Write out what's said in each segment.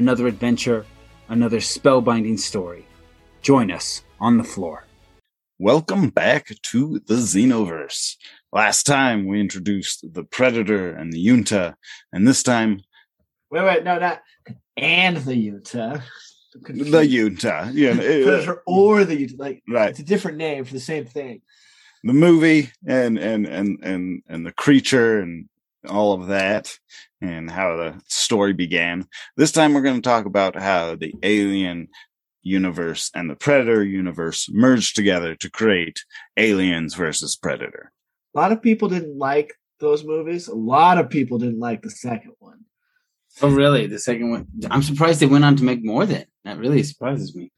another adventure, another spellbinding story. Join us on the Flore. Welcome back to the Xenoverse. Last time we introduced the Predator and the Yunta, and this time Wait, wait, no, not and the Utah. the Yunta. Yeah, Predator or the Utah. Like right. it's a different name for the same thing. The movie and and and and and the creature and all of that and how the story began. This time we're going to talk about how the alien universe and the predator universe merged together to create aliens versus predator. A lot of people didn't like those movies. A lot of people didn't like the second one. Oh, really? The second one? I'm surprised they went on to make more than that. Really surprises me.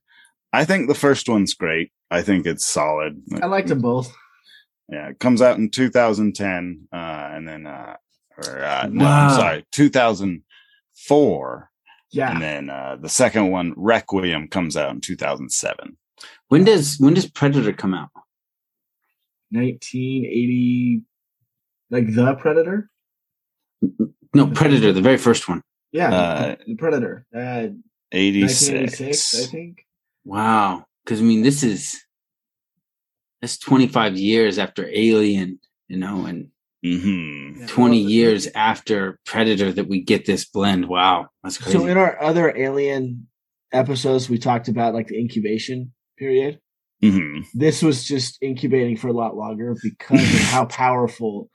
I think the first one's great. I think it's solid. I liked them both. Yeah, it comes out in 2010, uh, and then, uh, or uh, no, Wow. I'm sorry, 2004, Yeah. and then uh, the second one, Requiem, comes out in 2007. When does when does Predator come out? 1980, like the Predator. No, Predator, the very first one. Yeah, Uh, the Predator. Uh, 86. I think. Wow. Because I mean, this is that's 25 years after Alien, you know, and hmm Yeah. 20 Well, years after Predator that we get this blend. Wow, that's crazy. So in our other Alien episodes, we talked about like the incubation period. hmm This was just incubating for a lot longer because of how powerful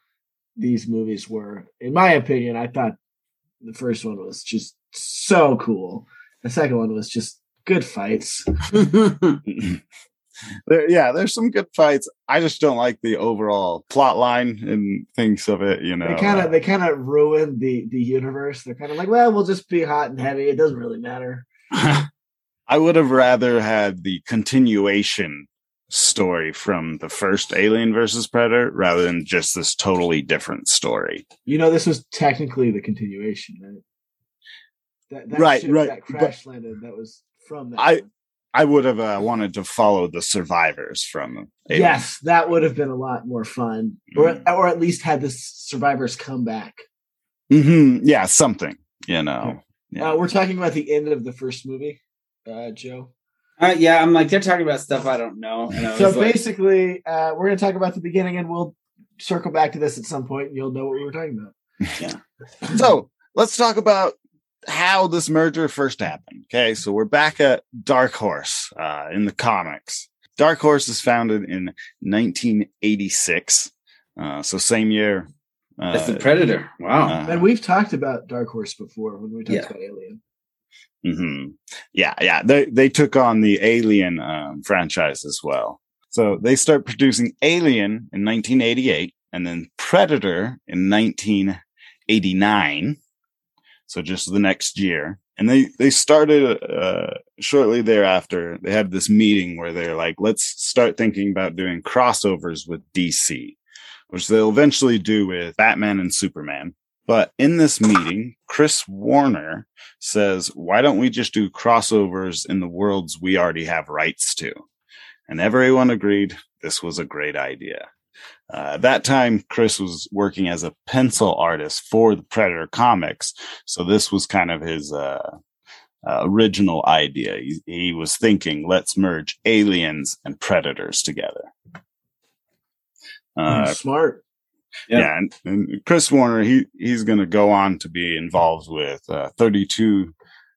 these movies were. In my opinion, I thought the first one was just so cool. The second one was just good fights. There, yeah, there's some good fights. I just don't like the overall plot line and things of it. You know, They kind Uh, of they kind of ruined the the universe. They're kind of like, well, we'll just be hot and heavy. It doesn't really matter. I would have rather had the continuation story from the first Alien versus Predator rather than just this totally different story. You know, this was technically the continuation, right? That, that Right, ship right, That but- crash landed. That was from that. I- one. I would have uh, wanted to follow the survivors from Alien. yes, that would have been a lot more fun, or Mm. or at least had the survivors come back. hmm Yeah, something. You know. Yeah. Uh, we're talking about the end of the first movie, uh, Joe. Uh, yeah, I'm like they're talking about stuff I don't know. And I So was like, basically, uh, we're going to talk about the beginning, and we'll circle back to this at some point, and you'll know what we were talking about. Yeah. so let's talk about how this merger first happened. Okay, so we're back at Dark Horse uh, in the comics. Dark Horse is founded in 1986, uh, so same year. Uh, that's the Predator. Wow. uh, And we've talked about Dark Horse before when we talked Yeah. about Alien. mhm. Yeah, yeah, they they took on the Alien um, franchise as well. So they start producing Alien in 1988, and then Predator in 1989. So just the next year. And they, they started, uh, shortly thereafter, they had this meeting where they're like, let's start thinking about doing crossovers with DC, which they'll eventually do with Batman and Superman. But in this meeting, Chris Warner says, why don't we just do crossovers in the worlds we already have rights to? And everyone agreed this was a great idea. Uh, at that time, Chris was working as a pencil artist for the Predator comics. So this was kind of his, uh, uh, original idea. He, he was thinking, let's merge aliens and predators together. Uh, Smart. Yeah. yeah, and, and Chris Warner, he he's going to go on to be involved with uh, 32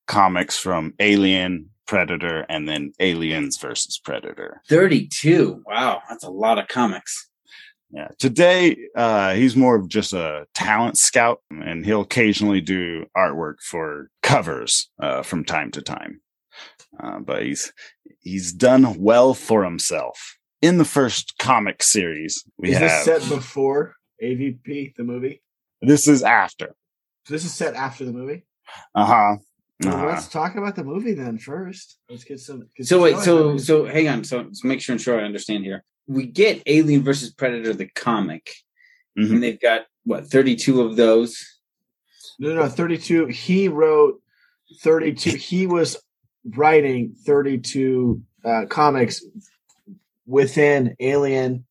comics from Alien, Predator, and then Aliens versus Predator. 32. Wow, that's a lot of comics. Yeah. Today, uh, he's more of just a talent scout, and he'll occasionally do artwork for covers uh, from time to time. Uh, but he's he's done well for himself. In the first comic series, we is have this set before AVP the movie? this is after. This is set after the movie. Uh huh. Uh-huh. let's talk about the movie then first. Let's get some. 'cause So wait, so so hang on. So, so make sure and sure I understand here. We get Alien versus Predator the comic, Mhm. and they've got what 32 of those. no, no, thirty-two. He wrote thirty-two. He was writing thirty-two uh, comics within Alien,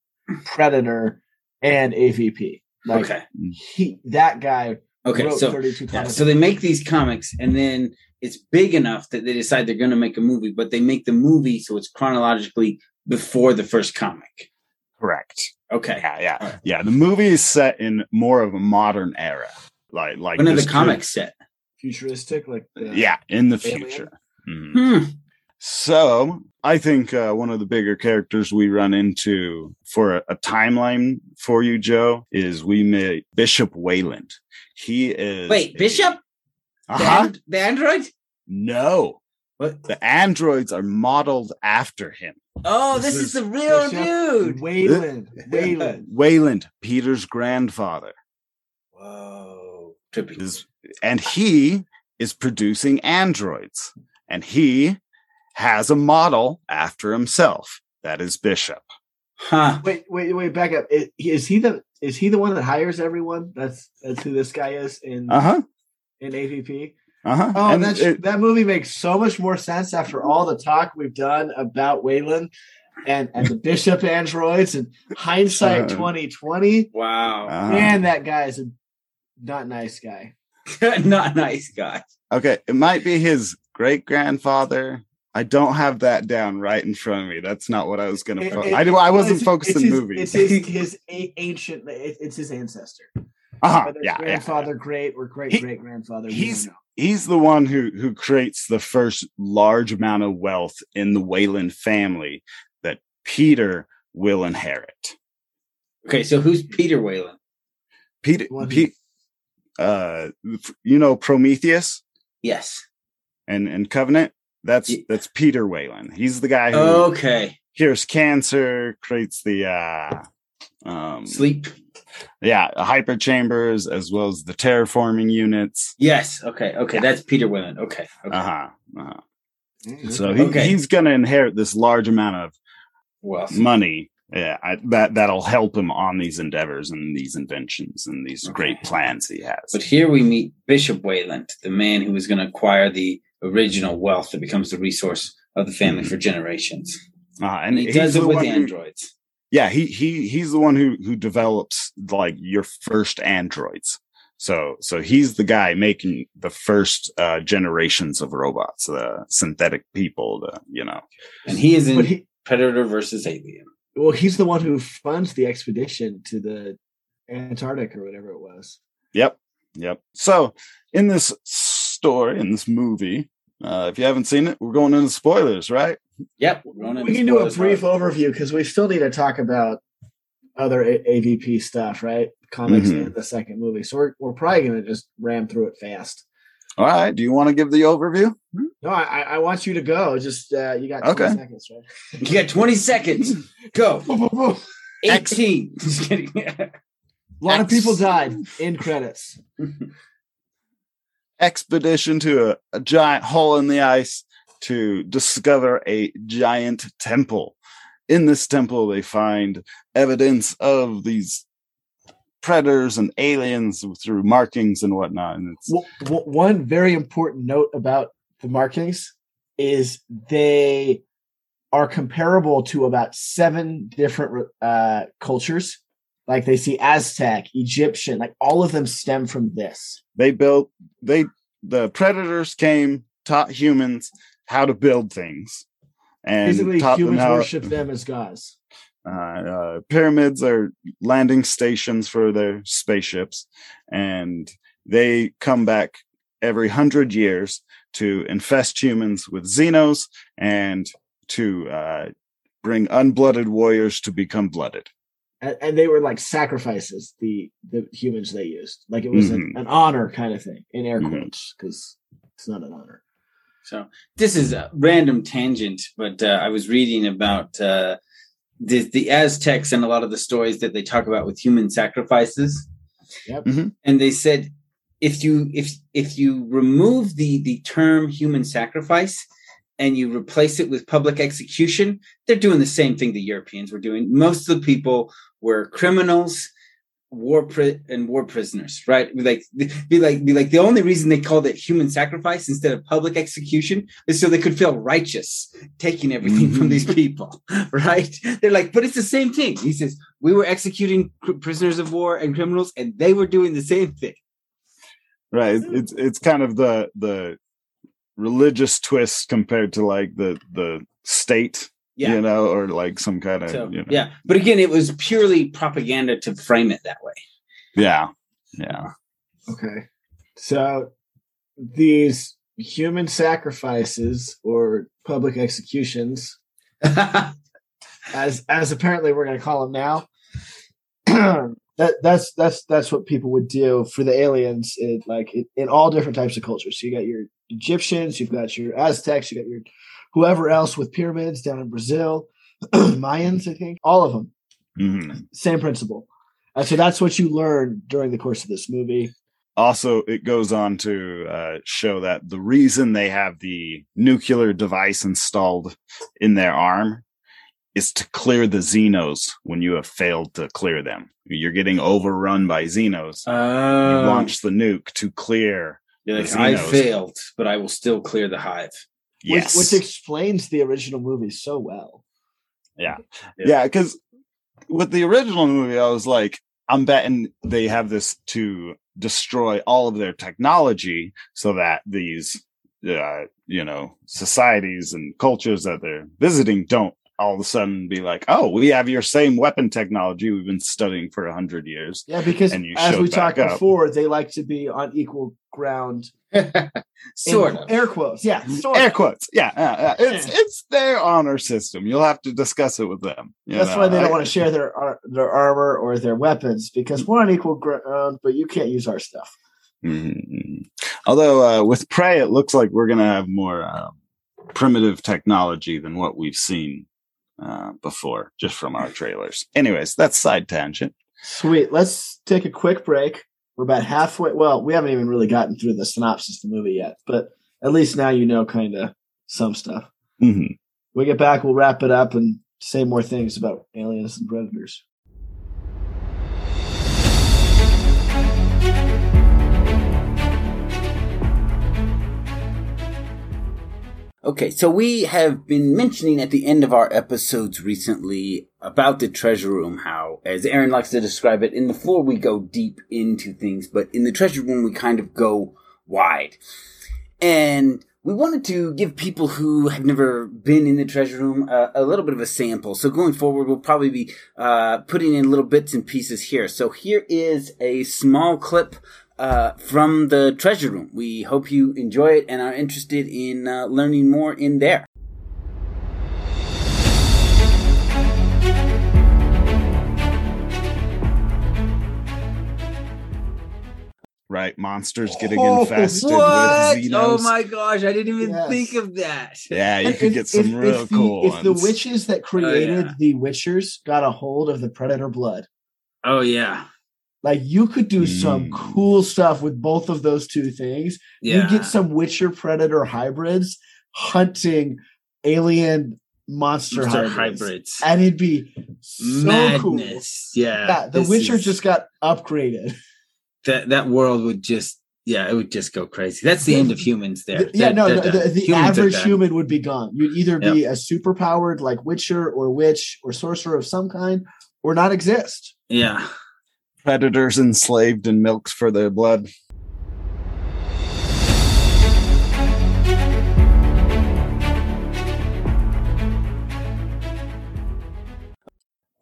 Predator, and AVP. Like okay. he, that guy Okay. wrote So thirty-two yeah, comics. so they make these comics, and then it's big enough that they decide they're going to make a movie, but they make the movie so it's chronologically before the first comic. Correct. Okay. Yeah, yeah, Alright. yeah. The movie is set in more of a modern era, like like When are the this could- comics set? futuristic, like the, yeah, in the Alien? future. Mhm. Hmm. So I think uh, one of the bigger characters we run into for a, a timeline for you, Joe, is we meet Bishop Wayland. He is Wait, a- Bishop? The, Uh-huh. and- the android? No, What? the androids are modeled after him. Oh, This this, is, is the real Bishop dude. Wayland. Wayland. Wayland, Peter's grandfather, Whoa. Trippy. is, and he is producing androids, and he has a model after himself. That is Bishop. Huh. Wait, wait, wait. Back up. Is, is he the is he the one that hires everyone? That's that's who this guy is in Uh huh. in AVP. Uh huh. Oh, that's that movie makes so much more sense after all the talk we've done about Wayland and and the Bishop androids and hindsight Uh, twenty twenty. Wow. Man, that guy is a not nice guy. Not nice guy. Okay, it might be his great grandfather. I don't have that down right in front of me. That's not what I was going to. Fo- I do. I wasn't it's- focused it's in his- movies. It's his, his a- ancient. it- It's his ancestor. Uh-huh, Whether it's yeah, yeah. grandfather, great, or great He- great grandfather. we he's- don't know. He's the one who who creates the first large amount of wealth in the Wayland family that Peter will inherit. Okay, so who's Peter Wayland? Peter, One uh, you know Prometheus Yes. and and Covenant. That's Ye- that's Peter Wayland. He's the guy who Okay. cures cancer, creates the uh, um, Sleep. Yeah hyper chambers as well as the terraforming units. Yes. Okay. Okay. Yeah. That's Peter Wayland. Okay. Okay. Uh huh. Uh-huh. Mm, So he, Okay. he's going to inherit this large amount of well, money. Yeah, I, that that'll help him on these endeavors and these inventions and these Okay. great plans he has. but here we meet Bishop Wayland, the man who is going to acquire the original wealth that becomes the resource of the family for generations. Uh, And and he does it with one who- androids. Yeah, he he he's the one who who develops like your first androids. So so he's the guy making the first uh, generations of robots, the synthetic people. The you know. And he is in he, Predator versus Alien. well, he's the one who funds the expedition to the Antarctic or whatever it was. Yep. Yep. So in this story, in this movie, uh, if you haven't seen it, we're going into spoilers, right? Yep. we're going We into can do a brief hard. overview because we still need to talk about other a- AVP stuff, right? Comics Mhm. and the second movie. So we're, we're probably going to just ram through it fast. All right. Do you want to give the overview? No, I, I- I want you to go. Just uh, you got 20 Okay. seconds, right? You got 20 seconds. Go. Boom, boom, boom. 18. Just kidding. A lot of people died in credits. Expedition to a, a giant hole in the ice to discover a giant temple. In this temple, they find evidence of these predators and aliens through markings and whatnot. And it's W- w- one very important note about the markings is they are comparable to about seven different uh, cultures. Like they see Aztec, Egyptian, like all of them stem from this. they built they the predators came taught humans how to build things and Basically, taught them humans how worship them as gods. uh, uh, pyramids are landing stations for their spaceships and they come back every hundred years to infest humans with xenos and to uh, bring unblooded warriors to become blooded. And, and they were like sacrifices, the the humans they used. Like it was an, Mhm. an honor kind of thing, in air Mhm. quotes, because it's not an honor. So this is a random tangent, but uh, I was reading about uh, the, the Aztecs and a lot of the stories that they talk about with human sacrifices. Yep. Mhm. And they said if you if if you remove the the term human sacrifice and you replace it with public execution, they're doing the same thing the Europeans were doing. Most of the people were criminals war pri- and war prisoners, right? Be like, be like, be like. The only reason they called it human sacrifice instead of public execution is so they could feel righteous taking everything from mm-hmm. these people, right? They're like, but it's the same thing. He says we were executing cr- prisoners of war and criminals, and they were doing the same thing. Right. It's it's kind of the the religious twist compared to like the the state, Yeah. you know, or like some kind of So you know, yeah, but again, it was purely propaganda to frame it that way. yeah, yeah. Okay. So these human sacrifices or public executions, as as apparently we're going to call them now, that that's that's that's what people would do for the aliens in like in, in all different types of cultures. So you got your Egyptians, you've got your Aztecs, you got your whoever else with pyramids down in Brazil, Mayans, I think, all of them Mhm. same principle. And so that's what you learn during the course of this movie. Also, it goes on to uh, show that the reason they have the nuclear device installed in their arm is to clear the Xenos when you have failed to clear them. You're getting overrun by Xenos. you Uh, launch the nuke to clear. You're like, I failed, but I will still clear the hive. Yes. Which, which explains the original movie so well. Yeah, Yeah. because with the original movie, I was like, I'm betting they have this to destroy all of their technology so that these, uh, you know, societies and cultures that they're visiting don't all of a sudden be like, oh, we have your same weapon technology we've been studying for a hundred years. Yeah, because And you as we talked up. before, they like to be on equal ground. sort in of. Air quotes. Yeah, sort Air of. quotes. Yeah, yeah, yeah. It's Yeah. it's their honor system. You'll have to discuss it with them. That's know? why they don't want to share their ar- their armor or their weapons because we're on equal ground, but you can't use our stuff. Mhm. Although uh, with Prey, it looks like we're going to have more uh, primitive technology than what we've seen uh, before, just from our trailers. Anyways, that's side tangent. Sweet. Let's take a quick break. We're about halfway. Well, we haven't even really gotten through the synopsis of the movie yet, but at least now you know kind of some stuff. Mhm. we get back, we'll wrap it up and say more things about aliens and predators. Okay, so we have been mentioning at the end of our episodes recently about the treasure room, how, as Aaron likes to describe it, in the Flore we go deep into things, but in the treasure room we kind of go wide. And we wanted to give people who have never been in the treasure room uh, a little bit of a sample. So going forward, we'll probably be uh, putting in little bits and pieces here. So here is a small clip uh, from the treasure room. We hope you enjoy it and are interested in uh, learning more in there. Right? Monsters getting Oh, infested what? with Xenos. Oh my gosh, I didn't even Yes. think of that. Yeah, you And could if- get some if- real if the, cool If the witches that created yeah. the Witchers got a hold of the Predator blood, Oh yeah. Like you could do some Mm. cool stuff with both of those two things. Yeah. You get some Witcher Predator hybrids hunting alien monster, Monster hybrids. hybrids. and it'd be so cool. Madness. Yeah. Yeah, the Witcher is- just got upgraded. that that world would just yeah, it would just go crazy. That's the end of humans there. The- yeah, They're- no, no, done. the, the average human would be gone. You'd either be a super powered like Witcher or witch or sorcerer of some kind, or not exist. Yeah. Predators enslaved and milked for their blood.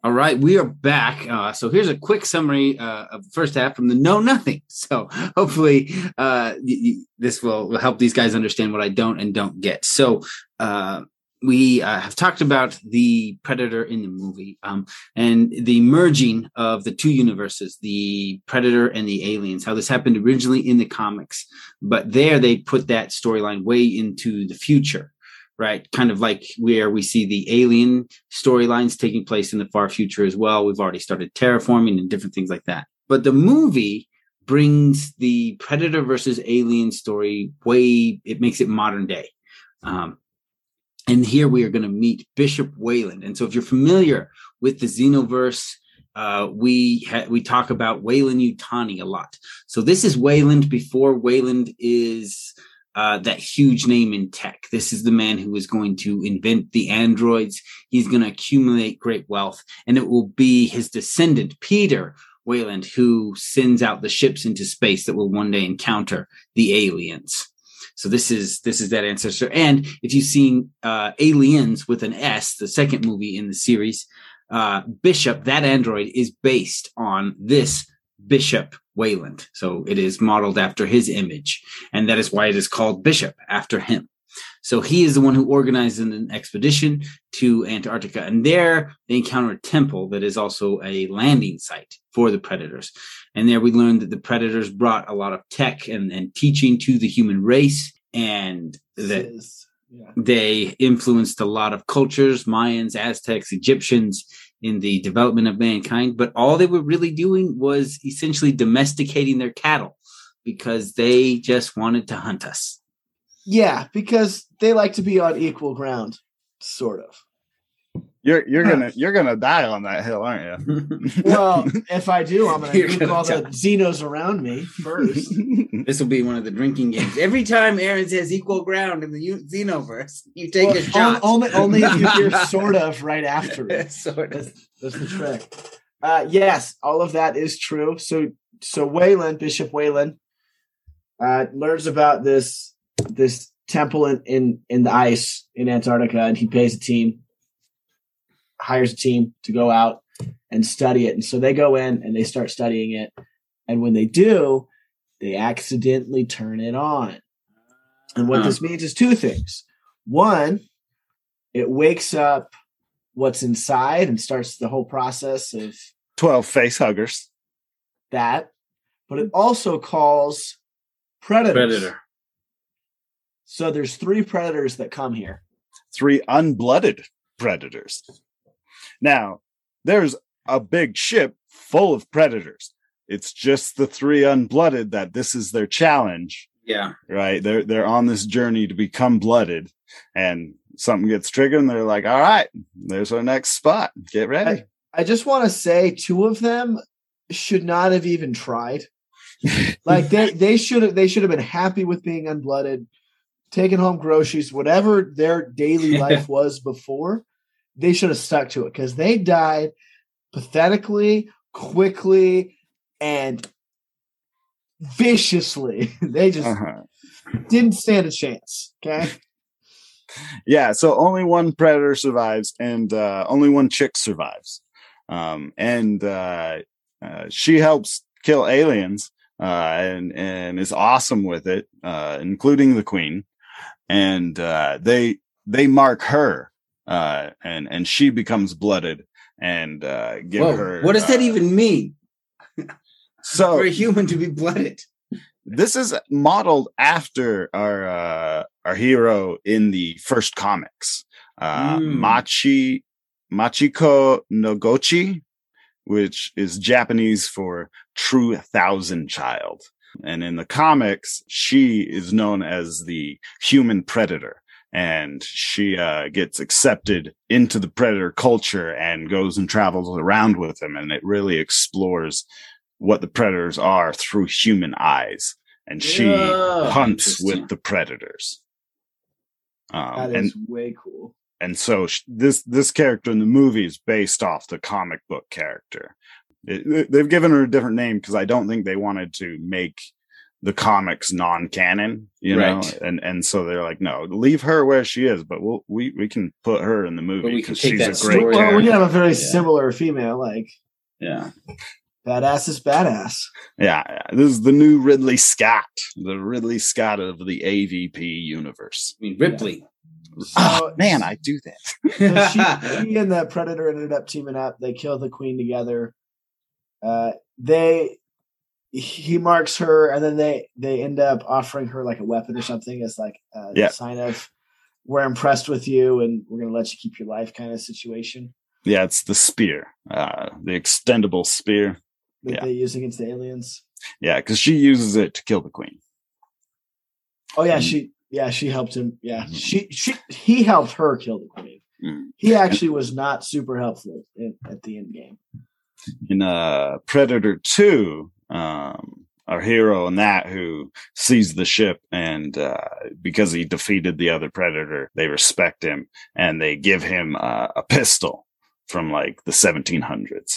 All right, we are back. Uh, so here's a quick summary uh, of the first half from the Know Nothing. So hopefully uh, y- y- this will, will help these guys understand what I don't and don't get. So uh, we uh, have talked about the Predator in the movie um, and the merging of the two universes, the Predator and the aliens, how this happened originally in the comics. But there they put that storyline way into the future right? Kind of like where we see the alien storylines taking place in the far future as well. We've already started terraforming and different things like that. But the movie brings the predator versus alien story way, it makes it modern day. Um, and here we are going to meet Bishop Wayland. And so if you're familiar with the Xenoverse, uh, we ha- we talk about Wayland Yutani a lot. So this is Wayland before Wayland is uh, that huge name in tech. This is the man who is going to invent the androids. He's going to accumulate great wealth, and it will be his descendant, Peter Wayland who sends out the ships into space that will one day encounter the aliens. So this is this is that ancestor. And if you've seen uh, Aliens with an S, the second movie in the series, uh, Bishop, that android is based on this Bishop Wayland. So it is modeled after his image. And that is why it is called Bishop after him. So he is the one who organized an expedition to Antarctica. And there they encounter a temple that is also a landing site for the predators. And there we learned that the predators brought a lot of tech and, and teaching to the human race and that yeah. they influenced a lot of cultures, Mayans, Aztecs, Egyptians in the development of mankind. But all they were really doing was essentially domesticating their cattle because they just wanted to hunt us. Yeah, because they like to be on equal ground, sort of. You're you're gonna you're gonna die on that hill, aren't you? Well, if I do, I'm going You're to nuke gonna all the. Xenos around me first. this will be one of the drinking games. Every time Aaron says equal ground in the U- Xenoverse, you take Well, a shot. Only, only if you hear sort of right after it. sort of. That's, that's the trick. Uh, yes, all of that is true. So, so Wayland, Bishop Wayland, uh, learns about this this temple in, in in the ice in Antarctica, and he pays a team, hires a team to go out and study it. And so they go in and they start studying it, and when they do, they accidentally turn it on. And what Huh. this means is two things. One, it wakes up what's inside and starts the whole process of Twelve face huggers. that, but it also calls predators. Predator. So there's three predators that come here. three unblooded predators. Now, there's a big ship full of predators. It's just the three unblooded that this is their challenge, Yeah. right? They're they're on this journey to become blooded, and something gets triggered, and they're like, "All right, there's our next spot. Get ready." I just want to say two of them should not have even tried. Like they they should have they should have been happy with being unblooded, taking home groceries, whatever their daily life was before. They should have stuck to it because they died pathetically, quickly, and viciously. They just Uh-huh. didn't stand a chance. Okay. Yeah, so only one predator survives, and uh, only one chick survives. Um, and uh, uh, she helps kill aliens, uh, and and is awesome with it, uh, including the queen. And uh, they they mark her, uh, and and she becomes blooded, and uh, give Whoa, her. what does that uh, even mean So for a human to be blooded? this is modeled after our uh, our hero in the first comics, uh, Mm. Machi Machiko Noguchi, which is Japanese for true thousand child. And in the comics, she is known as the human predator. And she uh, gets accepted into the predator culture and goes and travels around with them. And it really explores what the predators are through human eyes. And she Oh, hunts with the predators. Um, That and way cool. and so sh- this this character in the movie is based off the comic book character. It- it- they've given her a different name because I don't think they wanted to make the comics non-canon, you Right. know, and and so they're like, no, leave her where she is, but we'll we we can put her in the movie we because she's a great story- well, we character. have a very Yeah. similar female, like Yeah. badass is badass. Yeah, yeah, this is the new Ridley Scott, the Ridley Scott of the AVP universe. I mean, Ripley. Ah, So- man, I do that. So she, she and the predator ended up teaming up. They kill the queen together. Uh, they he marks her, and then they they end up offering her like a weapon or something as like a Yeah. sign of we're impressed with you, and we're gonna let you keep your life kind of situation Yeah, it's the spear, uh, the extendable spear. that Yeah. they use against the aliens. Yeah, because she uses it to kill the queen. Oh yeah, she yeah she helped him. Yeah, Mhm. she she he helped her kill the queen. Mm. He actually was not super helpful in, at the end game. In uh Predator 2, um our hero in that who sees the ship and uh because he defeated the other predator, they respect him and they give him uh, a pistol from like the 1700s.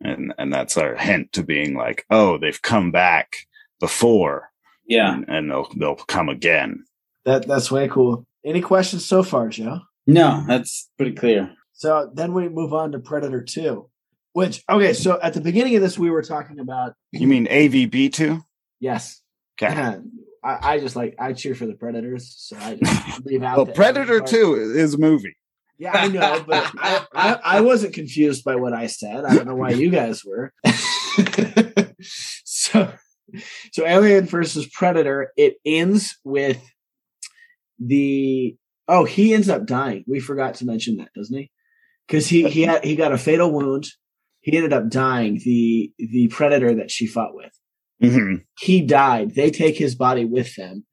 And and that's our hint to being like, oh, they've come back before Yeah. and, and they'll they'll come again. That that's way cool. Any questions so far, Joe? No, that's pretty clear. So then we move on to Predator 2, which, okay, so at the beginning of this, we were talking about, You mean AVP 2? yes, Okay. I, I just like, I cheer for the Predators, so I just leave out. Well, the Predator 2 is a movie. Yeah, I know, but I, I, I wasn't confused by what I said. I don't know why you guys were. so, so Alien versus Predator, it ends with the oh he ends up dying. We forgot to mention that, doesn't he? Because he he had he got a fatal wound. He ended up dying. The the predator that she fought with, Mhm. he died. They take his body with them.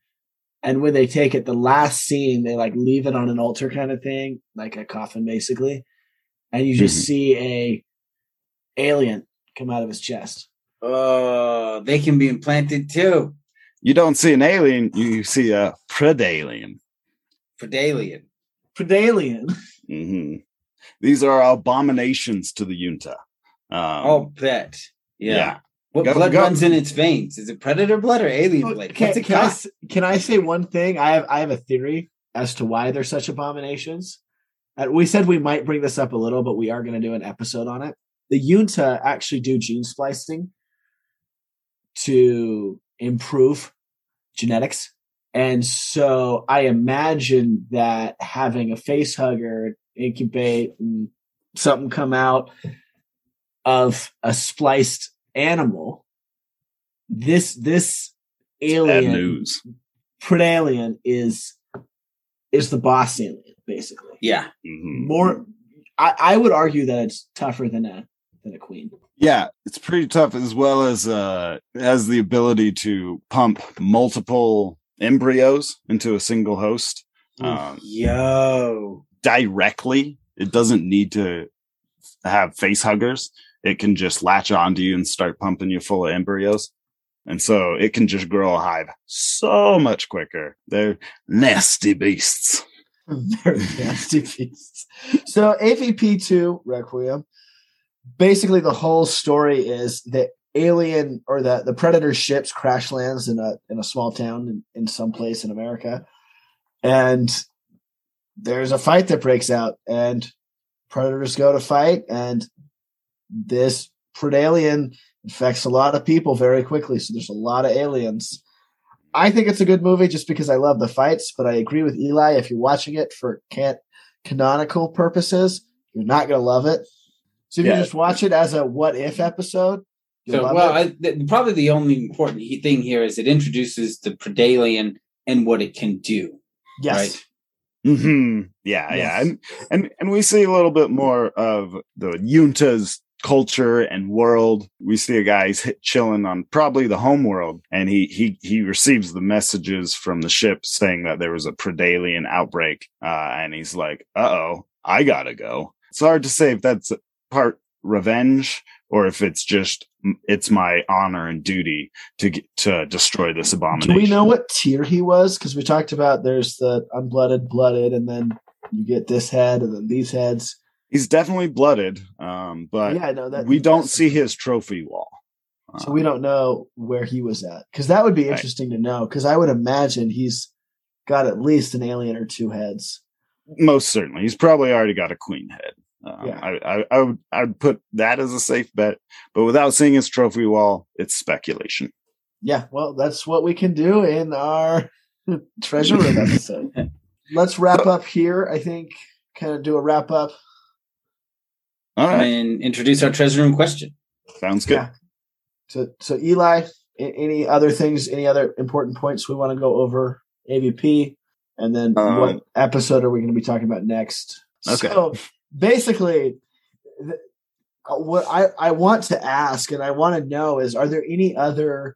And when they take it, the last scene, they like leave it on an altar kind of thing, like a coffin basically. And you just Mhm. see a alien come out of his chest. Oh, they can be implanted too. You don't see an alien, you see a predalien. Predalien. Predalien. hmm These are abominations to the Junta. Um, Oh, bet. Yeah. yeah. What Go- blood go- runs in its veins? Is it predator blood or alien blood? Can, What's can, I, can I say one thing? I have I have a theory as to why they're such abominations. Uh, we said we might bring this up a little, but we are going to do an episode on it. The Yunta actually do gene splicing to improve genetics. And so I imagine that having a face hugger incubate and something come out of a spliced animal, this this Bad alien news. predalien is is the boss alien basically Yeah. Mhm. more I, I would argue that it's tougher than a than a queen Yeah, it's pretty tough as well as uh has the ability to pump multiple embryos into a single host um, Yo. directly. It doesn't need to have face huggers. It can just latch onto you and start pumping you full of embryos. And so it can just grow a hive so much quicker. They're nasty beasts. very nasty beasts so avp2 requiem basically the whole story is that alien or the the predator ships crash lands in a in a small town in, in some place in america and there's a fight that breaks out and predators go to fight and this predalien infects a lot of people very quickly so there's a lot of aliens i think it's a good movie just because i love the fights but i agree with eli if you're watching it for can't canonical purposes you're not going to love it so if Yeah. you just watch it as a what if episode So, well. I, th- probably the only important thing here is it introduces the Predalien and what it can do. yes right. hmm Yeah, yeah, and and and we see a little bit more of the Junta's culture and world. We see a guy he's hit chilling on probably the home world, and he he he receives the messages from the ship saying that there was a Predalien outbreak, uh, and he's like, "Uh oh, I gotta go." It's hard to say if that's part revenge or if it's just it's my honor and duty to get, to destroy this abomination. do we know what tier he was because we talked about there's the unblooded blooded and then you get this head and then these heads He's definitely blooded, um, but yeah know that we don't see his trophy wall. So we don't know where he was at because that would be Right. interesting to know. Because I would imagine he's got at least an alien or two heads. most certainly he's probably already got a queen head. Um, Yeah. I, I, I would I would put that as a safe bet, but without seeing his trophy wall, it's speculation. Yeah, well, that's what we can do in our treasure room episode. Let's wrap up here. I think kind of do a wrap up. All right, And introduce our treasure room question. sounds good. Yeah. So, so Eli, any other things? Any other important points we want to go over? AVP, and then Um, what episode are we going to be talking about next? Okay. So basically, th- uh, what I I want to ask and I want to know is, are there any other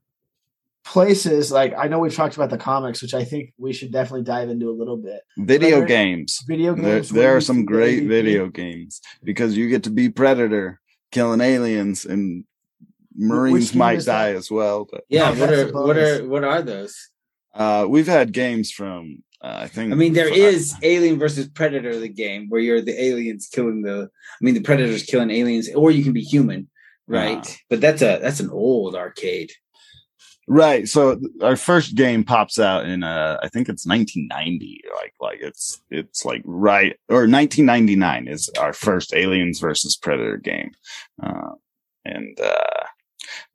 places like I know we've talked about the comics, which I think we should definitely dive into a little bit. Video There- games. Video games. where there are some great AVP. video games because you get to be Predator, killing aliens, and Marines might is that? die as well. But Yeah, Oh, what are what are what are those? uh, we've had games from uh, I think. I mean, there fi- is Alien versus Predator, the game where you're the aliens killing the. I mean, the Predators killing aliens, or you can be human, right? Ah. But that's a that's an old arcade. Right. So our first game pops out in uh I think it's 1990. Like like it's it's like right or 1999 is our first Aliens versus Predator game. Uh, and uh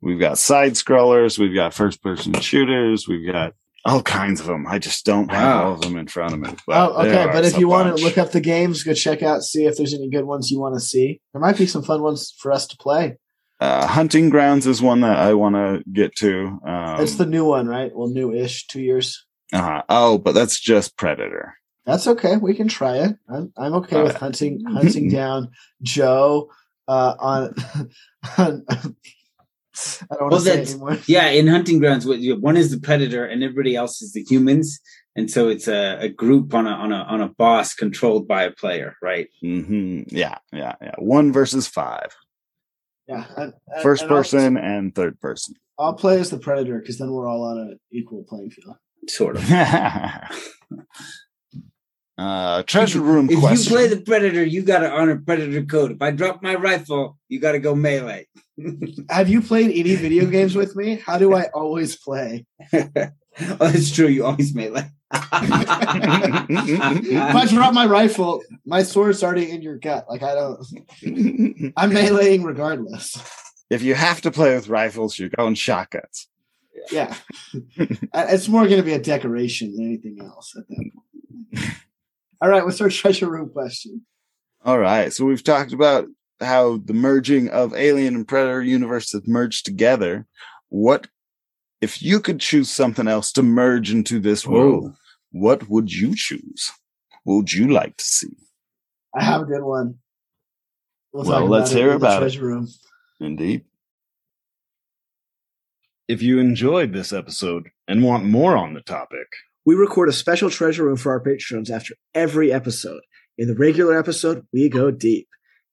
we've got side scrollers, we've got first person shooters, we've got all kinds of them. I just don't have Wow. all of them in front of me. Oh, okay. But if you want to look up the games, go check out, see if there's any good ones you want to see. There might be some fun ones for us to play. Uh, Hunting Grounds is one that I want to get to. Um, It's the new one, right? Well, new-ish, two years. uh, oh, but that's just Predator. That's okay. We can try it. I'm I'm okay with Uh, hunting hunting down Joe uh, on. on I don't Well, say that's- anymore. Yeah, in hunting grounds, one is the predator, and everybody else is the humans, and so it's a, a group on a on a on a boss controlled by a player, right? hmm Yeah, yeah, yeah. One versus five. Yeah, and- and- First and I'll- person and third person. I'll, play as the predator because then we're all on an equal playing field. Sort of. uh, treasure room If question. you play the predator, you got to honor predator code. If I drop my rifle, you got to go melee. Have you played any video games with me? How do I always play? oh, that's true. You always melee. If I drop my rifle, my sword's already in your gut. Like I don't. I'm meleeing regardless. if you have to play with rifles, you're going shotguns. Yeah, it's more going to be a decoration than anything else. At that point. All right, what's our treasure room question? All right. So we've talked about how the merging of Alien and Predator universe have merged together. What if you could choose something else to merge into this world? What would you choose? What would you like to see? I have a good one. We'll, Well, let's it hear in the about it. room. Indeed. If you enjoyed this episode and want more on the topic, We record a special treasure room for our patrons after every episode. In the regular episode, we go deep.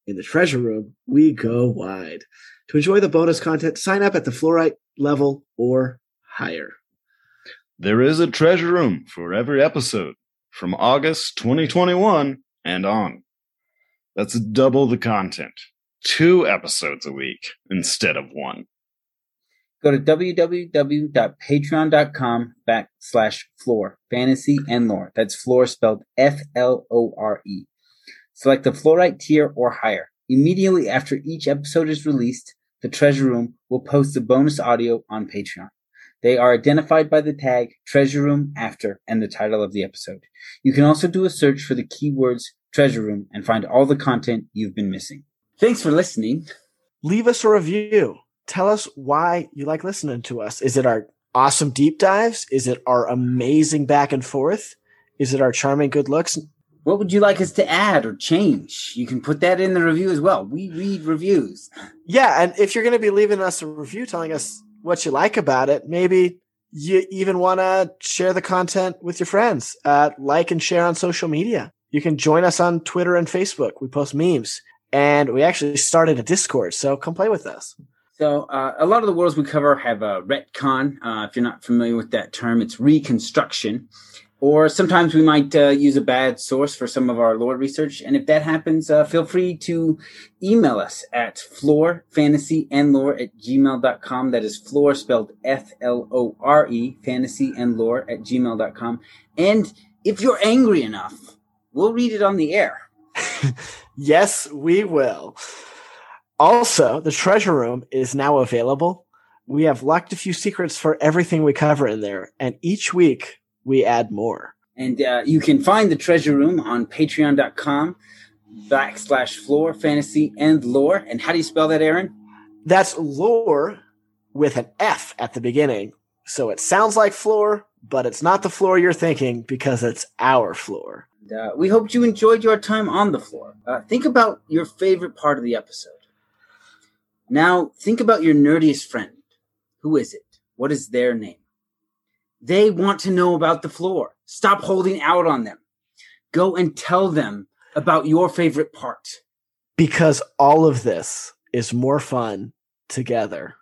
In the treasure room, we go wide. To enjoy the bonus content, sign up at the fluorite level or higher. there is a treasure room for every episode from August 2021 and on. That's double the content. Two episodes a week instead of one. Go to www.patreon.com backslash Flore fantasy and lore. That's Flore spelled F L O R E. Select the fluorite tier or higher. Immediately after each episode is released, the treasure room will post the bonus audio on Patreon. They are identified by the tag treasure room after and the title of the episode. You can also do a search for the keywords treasure room and find all the content you've been missing. Thanks for listening. Leave us a review. Tell us why you like listening to us. Is it our awesome deep dives? Is it our amazing back and forth? Is it our charming good looks? What would you like us to add or change? You can put that in the review as well. We read reviews. Yeah, and if you're going to be leaving us a review telling us what you like about it, maybe you even want to share the content with your friends. Uh, like and share on social media. You can join us on Twitter and Facebook. We post memes, and we actually started a Discord, so come play with us. So, uh, a lot of the worlds we cover have a retcon. Uh, if you're not familiar with that term, it's reconstruction. Or sometimes we might uh, use a bad source for some of our lore research. And if that happens, uh, feel free to email us at Flore fantasy and lore at gmail.com. That is Flore spelled F L O R E, fantasy and lore at gmail.com. And if you're angry enough, we'll read it on the air. yes, we will. Also, the treasure room is now available. We have locked a few secrets for everything we cover in there, and each week we add more. And uh, you can find the treasure room on patreon.com backslash Flore fantasy and lore. And how do you spell that, Aaron? That's lore with an F at the beginning. So it sounds like floor, but it's not the floor you're thinking because it's our Flore. Uh, we hope you enjoyed your time on the floor. Uh, think about your favorite part of the episode. Now, think about your nerdiest friend. Who is it? What is their name? They want to know about the floor. Stop holding out on them. Go and tell them about your favorite part. Because all of this is more fun together.